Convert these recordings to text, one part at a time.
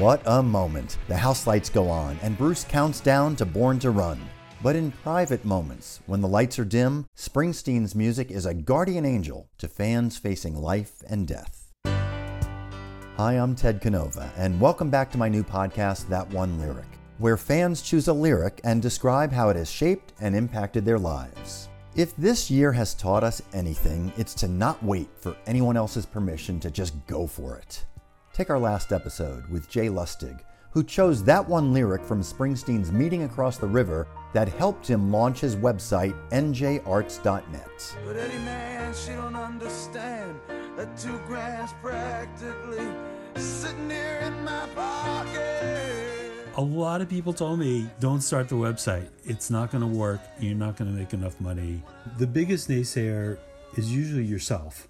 What a moment. The house lights go on, and Bruce counts down to Born to Run. But in private moments, when the lights are dim, Springsteen's music is a guardian angel to fans facing life and death. Hi, I'm Ted Canova, and welcome back to my new podcast, That One Lyric, where fans choose a lyric and describe how it has shaped and impacted their lives. If this year has taught us anything, it's to not wait for anyone else's permission to just go for it. Take our last episode with Jay Lustig, who chose that one lyric from Springsteen's Meeting Across the River that helped him launch his website, njarts.net. But Eddie man, she don't understand that two grand's practically sitting here in my pocket. A lot of people told me, don't start the website. It's not going to work. You're not going to make enough money. The biggest naysayer is usually yourself.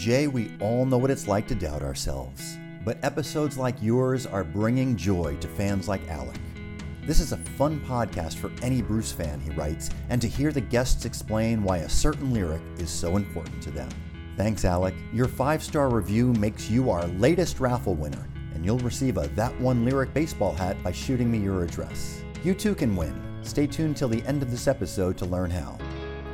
Jay, we all know what it's like to doubt ourselves, but episodes like yours are bringing joy to fans like Alec. This is a fun podcast for any Bruce fan, he writes, and to hear the guests explain why a certain lyric is so important to them. Thanks, Alec. Your five star review makes you our latest raffle winner, and you'll receive a That One Lyric baseball hat by shooting me your address. You too can win. Stay tuned till the end of this episode to learn how.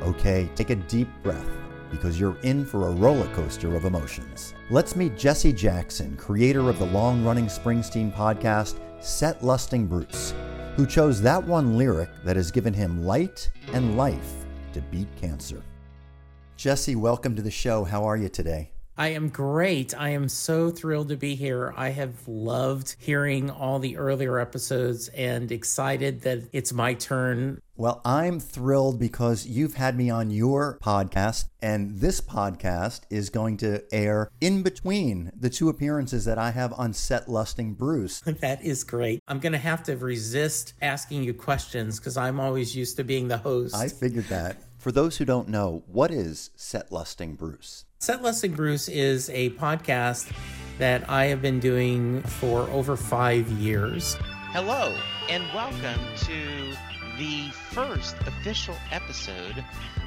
Okay, take a deep breath because you're in for a roller coaster of emotions. Let's meet Jesse Jackson, creator of the long running Springsteen podcast, Set Lusting Bruce, who chose that one lyric that has given him light and life to beat cancer. Jesse, welcome to the show. How are you today? I am great. I am so thrilled to be here. I have loved hearing all the earlier episodes and excited that it's my turn. Well, I'm thrilled because you've had me on your podcast, and this podcast is going to air in between the two appearances that I have on Set Lusting Bruce. That is great. I'm going to have to resist asking you questions because I'm always used to being the host. I figured that. For those who don't know, what is Set Lusting Bruce? Set Lusting Bruce is a podcast that I have been doing for over five years. Hello, and welcome to the first official episode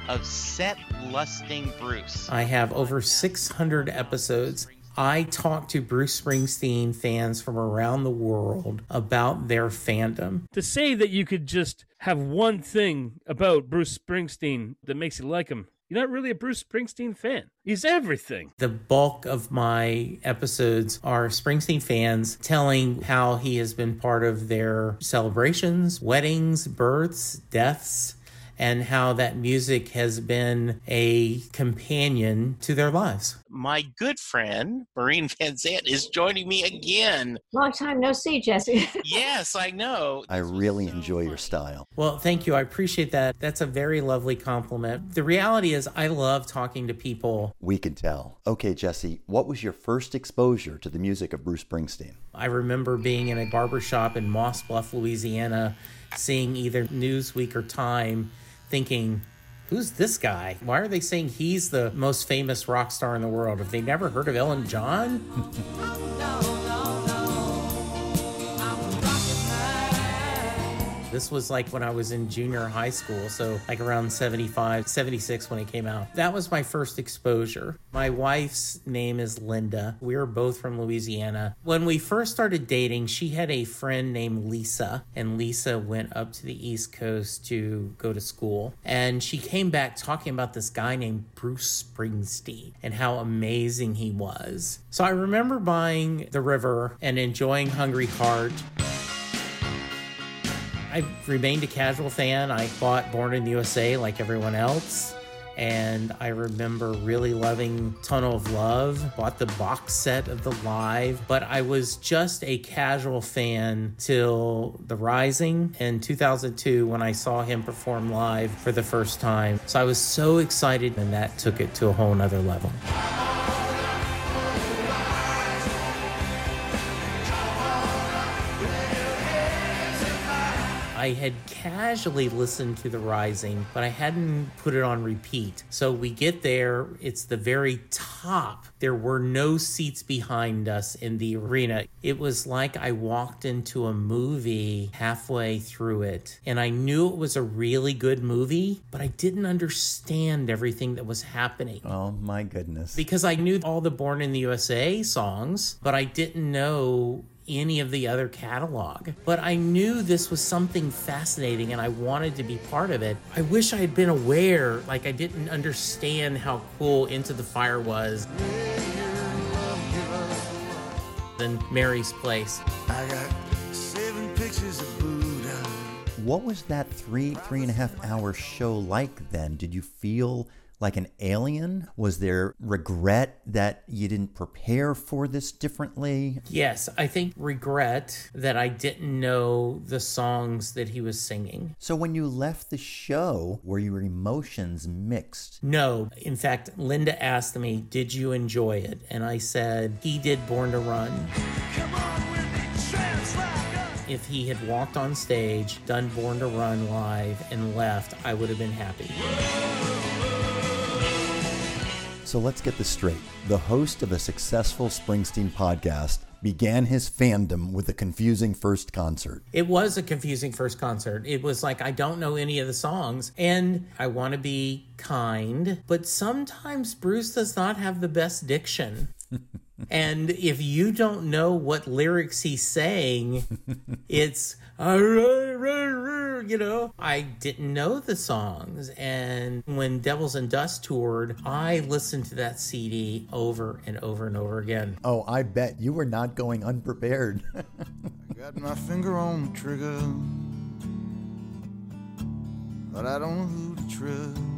of Set Lusting Bruce. I have over 600 episodes. I talk to Bruce Springsteen fans from around the world about their fandom. To say that you could just have one thing about Bruce Springsteen that makes you like him you're not really a Bruce Springsteen fan. He's everything. The bulk of my episodes are Springsteen fans telling how he has been part of their celebrations, weddings, births, deaths, and how that music has been a companion to their lives. My good friend, Maureen Van Zandt, is joining me again. Long time no see, Jesse. yes, I know. I really enjoy your style. Well, thank you. I appreciate that. That's a very lovely compliment. The reality is, I love talking to people. We can tell. Okay, Jesse, what was your first exposure to the music of Bruce Springsteen? I remember being in a barbershop in Moss Bluff, Louisiana, seeing either Newsweek or Time thinking, who's this guy? Why are they saying he's the most famous rock star in the world? Have they never heard of Elton John? This was like when I was in junior high school, so like around 75, 76 when it came out. That was my first exposure. My wife's name is Linda. We were both from Louisiana. When we first started dating, she had a friend named Lisa, and Lisa went up to the East Coast to go to school. And she came back talking about this guy named Bruce Springsteen and how amazing he was. So I remember buying The River and enjoying Hungry Heart. I remained a casual fan. I bought Born in the USA like everyone else. And I remember really loving Tunnel of Love, bought the box set of the live, but I was just a casual fan till The Rising in 2002 when I saw him perform live for the first time. So I was so excited, and that took it to a whole nother level. I had casually listened to The Rising, but I hadn't put it on repeat. So we get there, it's the very top. There were no seats behind us in the arena. It was like I walked into a movie halfway through it, and I knew it was a really good movie, but I didn't understand everything that was happening Oh my goodness. because I knew all the Born in the USA songs, but I didn't know any of the other catalog. But I knew this was something fascinating and I wanted to be part of it. I wish I had been aware, like I didn't understand how cool Into the Fire was. Then Mary's Place. I got seven pictures of Buddha. What was that three, three and a half hour show like then? Did you feel like an alien? Was there regret that you didn't prepare for this differently? Yes, I think regret that I didn't know the songs that he was singing. So when you left the show, were your emotions mixed? No. In fact, Linda asked me, Did you enjoy it? And I said, He did Born to Run. Come on with me, trance like us. If he had walked on stage, done Born to Run live, and left, I would have been happy. So let's get this straight. The host of a successful Springsteen podcast began his fandom with a confusing first concert. It was a confusing first concert. It was like, I don't know any of the songs, and I want to be kind, but sometimes Bruce does not have the best diction. and if you don't know what lyrics he's saying, it's you know i didn't know the songs and when devils and dust toured i listened to that cd over and over and over again Oh, I bet you were not going unprepared. I got my finger on the trigger, but I don't know who to trust.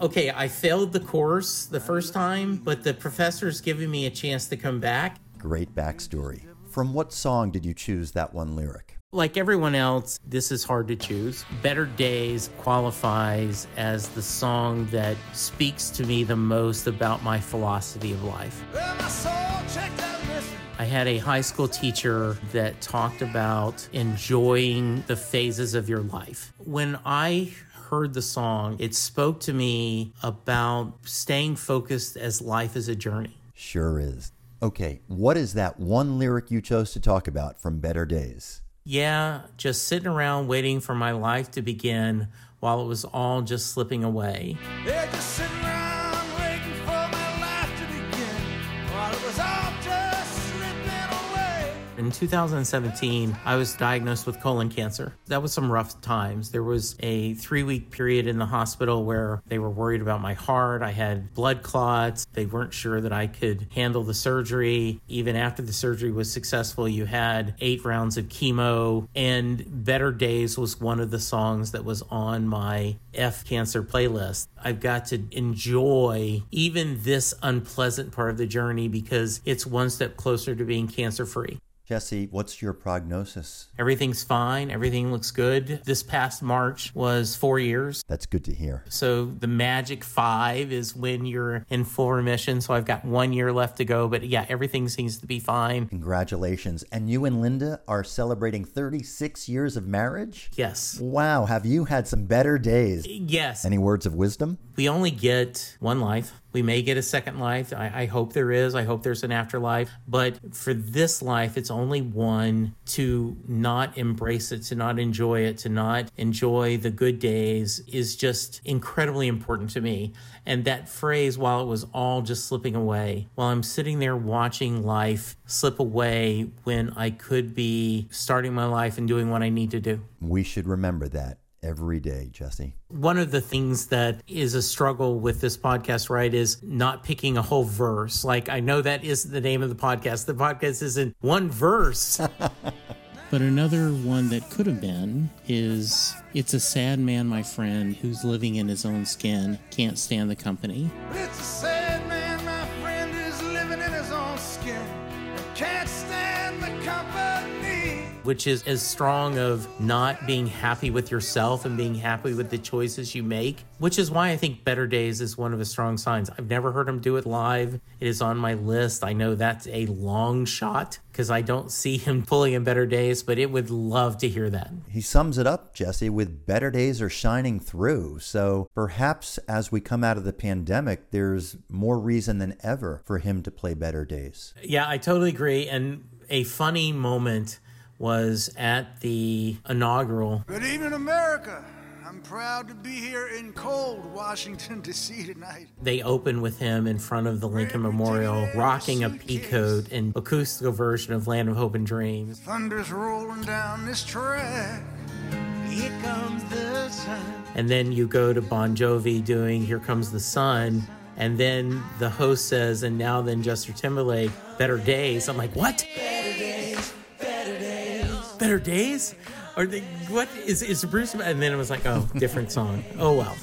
Okay i failed the course the first time but the professor's giving me a chance to come back Great backstory. From what song did you choose that one lyric? like everyone else, this is hard to choose. Better Days qualifies as the song that speaks to me the most about my philosophy of life. Well, my soul checked out missing. I had a high school teacher that talked about enjoying the phases of your life. When I heard the song, it spoke to me about staying focused as life is a journey. Sure is. Okay, what is that one lyric you chose to talk about from Better Days? Yeah, just sitting around waiting for my life to begin while it was all just slipping away. They're just In 2017, I was diagnosed with colon cancer. That was some rough times. There was a three week period in the hospital where they were worried about my heart. I had blood clots. They weren't sure that I could handle the surgery. Even after the surgery was successful, you had eight rounds of chemo. And Better Days was one of the songs that was on my F cancer playlist. I've got to enjoy even this unpleasant part of the journey because it's one step closer to being cancer free. Jesse, what's your prognosis? Everything's fine. Everything looks good. This past March was four years. That's good to hear. So the magic five is when you're in full remission. So I've got one year left to go. But yeah, everything seems to be fine. Congratulations. And you and Linda are celebrating 36 years of marriage? Yes. Wow, have you had some better days? Yes. Any words of wisdom? We only get one life. We may get a second life. I, I hope there is. I hope there's an afterlife. But for this life, it's only one to not embrace it, to not enjoy it, to not enjoy the good days is just incredibly important to me. And that phrase, while it was all just slipping away, while I'm sitting there watching life slip away when I could be starting my life and doing what I need to do. We should remember that every day, Jesse. One of the things that is a struggle with this podcast, right, is not picking a whole verse. Like, I know that is the name of the podcast. The podcast isn't one verse. But another one that could have been is It's a sad man, my friend, who's living in his own skin, can't stand the company. It's a sad man, my friend, who's living in his own skin which is as strong of not being happy with yourself and being happy with the choices you make, which is why I think Better Days is one of his strong signs. I've never heard him do it live. It is on my list. I know that's a long shot because I don't see him pulling in Better Days, but it would love to hear that. He sums it up, Jesse, with better days are shining through. So perhaps as we come out of the pandemic, there's more reason than ever for him to play better days. Yeah, I totally agree. And a funny moment was at the inaugural. Good evening, America. I'm proud to be here in cold Washington, D.C. tonight. They open with him in front of the Lincoln Memorial, rocking a peacoat and acoustical version of Land of Hope and Dreams. Thunder's rolling down this track. Here comes the sun. And then you go to Bon Jovi doing Here Comes the Sun. And then the host says, and now then Justin Timberlake, Better Days. I'm like, what? Better Days, Better Days. Better Days? Or they, what is is Bruce? And then it was like, oh, different song. Oh well.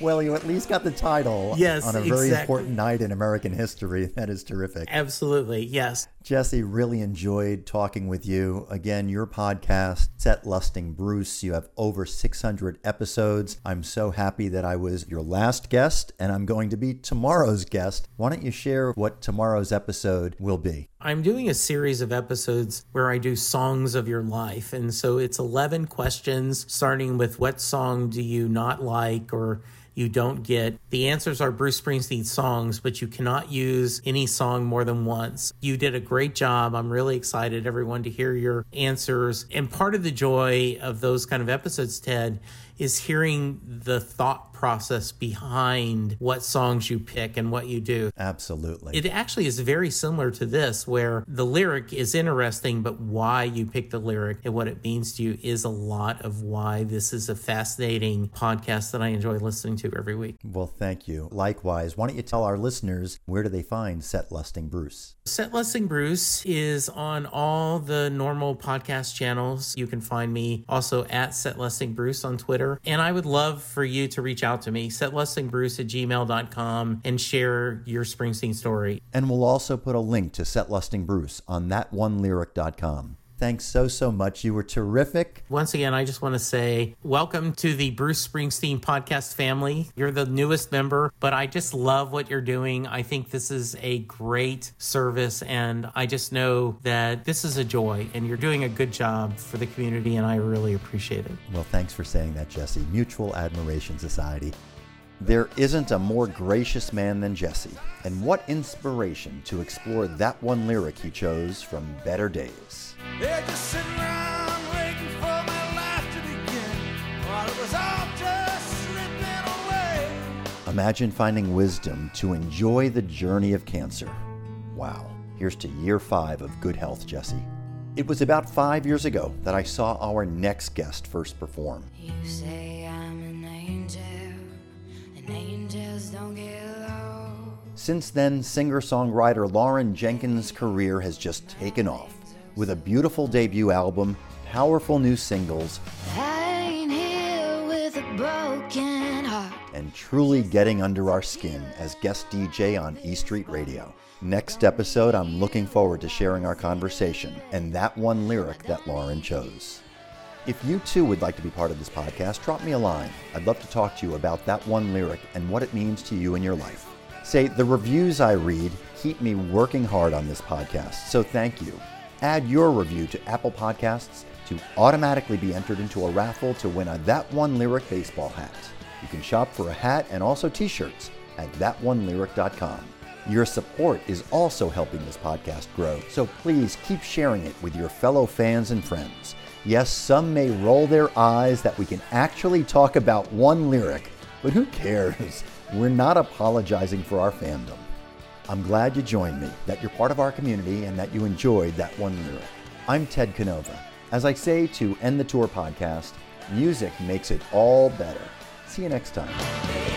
Well, you at least got the title Yes, on a very exactly. important night in American history. That is terrific. Absolutely, yes. Jesse, really enjoyed talking with you. Again, your podcast, Set Lusting Bruce, you have over 600 episodes. I'm so happy that I was your last guest and I'm going to be tomorrow's guest. Why don't you share what tomorrow's episode will be? I'm doing a series of episodes where I do songs of your life. And so it's 11 questions, starting with what song do you not like or you don't get. The answers are Bruce Springsteen songs, but you cannot use any song more than once. You did a great job. I'm really excited, everyone, to hear your answers. And part of the joy of those kind of episodes, Ted, is hearing the thought process behind what songs you pick and what you do. Absolutely. It actually is very similar to this, where the lyric is interesting, but why you pick the lyric and what it means to you is a lot of why this is a fascinating podcast that I enjoy listening to every week. well, thank you. Likewise, why don't you tell our listeners where do they find Set Lusting Bruce? Set Lusting Bruce is on all the normal podcast channels. You can find me also at Set Lusting Bruce on Twitter. And I would love for you to reach out to me, setlistingbruce at gmail.com, and share your Springsteen story. And we'll also put a link to Set Lusting Bruce on thatonelyric.com. Thanks so, so much. You were terrific. Once again, I just want to say welcome to the Bruce Springsteen podcast family. You're the newest member, but I just love what you're doing. I think this is a great service, and I just know that this is a joy, and you're doing a good job for the community, and I really appreciate it. Well, thanks for saying that, Jesse. Mutual Admiration Society. There isn't a more gracious man than Jesse, and what inspiration to explore that one lyric he chose from Better Days. They're just sitting around waiting for my life to begin. While it was all just slipping away. Imagine finding wisdom to enjoy the journey of cancer. Wow. Here's to year five of good health, Jesse. It was about five years ago that I saw our next guest first perform. You say I'm an angel, Since then, singer songwriter Lauren Jenkins' career has just taken off with a beautiful debut album, powerful new singles, I ain't here with a broken heart. and truly getting under our skin as guest DJ on E Street Radio. Next episode, I'm looking forward to sharing our conversation and that one lyric that Lauren chose. If you too would like to be part of this podcast, drop me a line. I'd love to talk to you about that one lyric and what it means to you in your life. Say, the reviews I read keep me working hard on this podcast, so thank you. Add your review to Apple Podcasts to automatically be entered into a raffle to win a That One Lyric baseball hat. You can shop for a hat and also t shirts at thatonelyric.com. Your support is also helping this podcast grow, so please keep sharing it with your fellow fans and friends. Yes, some may roll their eyes that we can actually talk about one lyric, but who cares? We're not apologizing for our fandom. I'm glad you joined me, that you're part of our community, and that you enjoyed that one lyric. I'm Ted Canova. As I say to end the tour podcast, music makes it all better. See you next time.